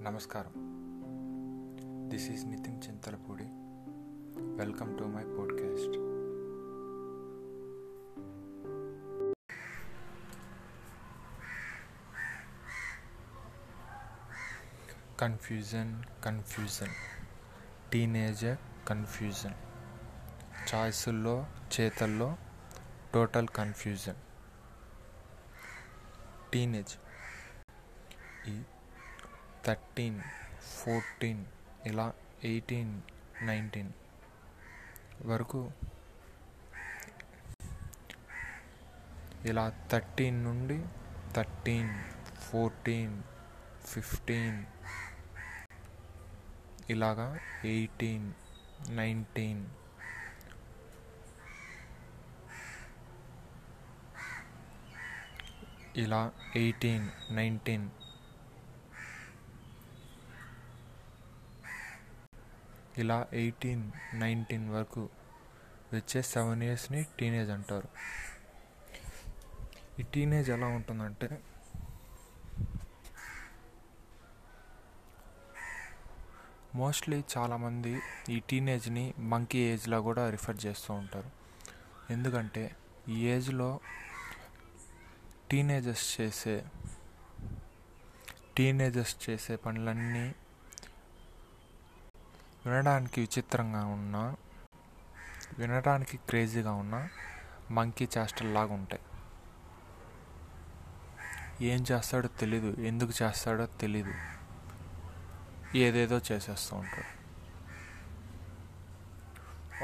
నమస్కారం. This is Nitin Chintalapudi welcome to my podcast confusion confusion teenager confusion చాయిస్ల్లో చేతల్లో total confusion teenage ఈ thirteen fourteen ఇలా eighteen nineteen వరకు ఇలా thirteen నుండి థర్టీన్ ఫోర్టీన్ ఫిఫ్టీన్ ఇలాగా ఎయిటీన్ నైన్టీన్ ఇలా ఎయిటీన్ నైన్టీన్ ఇలా ఎయిటీన్ నైన్టీన్ వరకు వచ్చే సెవెన్ ఇయర్స్ని టీనేజ్ అంటారు. ఈ టీనేజ్ ఎలా ఉంటుందంటే మోస్ట్లీ చాలామంది ఈ టీనేజ్ని మంకీ ఏజ్లో కూడా రిఫర్ చేస్తూ ఉంటారు. ఎందుకంటే ఈ ఏజ్లో టీనేజర్స్ చేసే టీనేజర్స్ చేసే పనులన్నీ వినడానికి విచిత్రంగా ఉన్నా వినడానికి క్రేజీగా ఉన్నా మంకీ చేష్టల్లాగా ఉంటాయి. ఏం చేస్తాడో తెలీదు ఎందుకు చేస్తాడో తెలీదు. ఏదేదో చేసేస్తూ ఉంటాడు.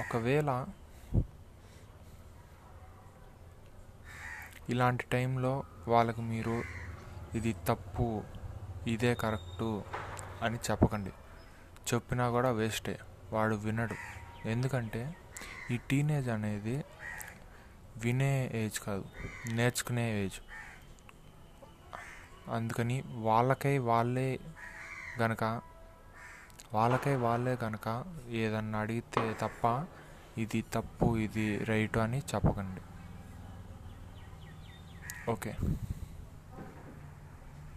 ఒకవేళ ఇలాంటి టైంలో వాళ్ళకు మీరు ఇది తప్పు ఇదే కరెక్టు అని చెప్పకండి. చెప్పినా కూడా వేస్టే. వాడు వినడు. ఎందుకంటే ఈ టీనేజ్ అనేది వినే ఏజ్ కాదు. నేర్చుకునే ఏజ్. అందుకని వాళ్ళకై వాళ్ళే గనక వాళ్ళకై వాళ్ళే గనక ఏదన్నా అడిగితే తప్ప ఇది తప్పు ఇది రైట్ అని చెప్పకండి. ఓకే.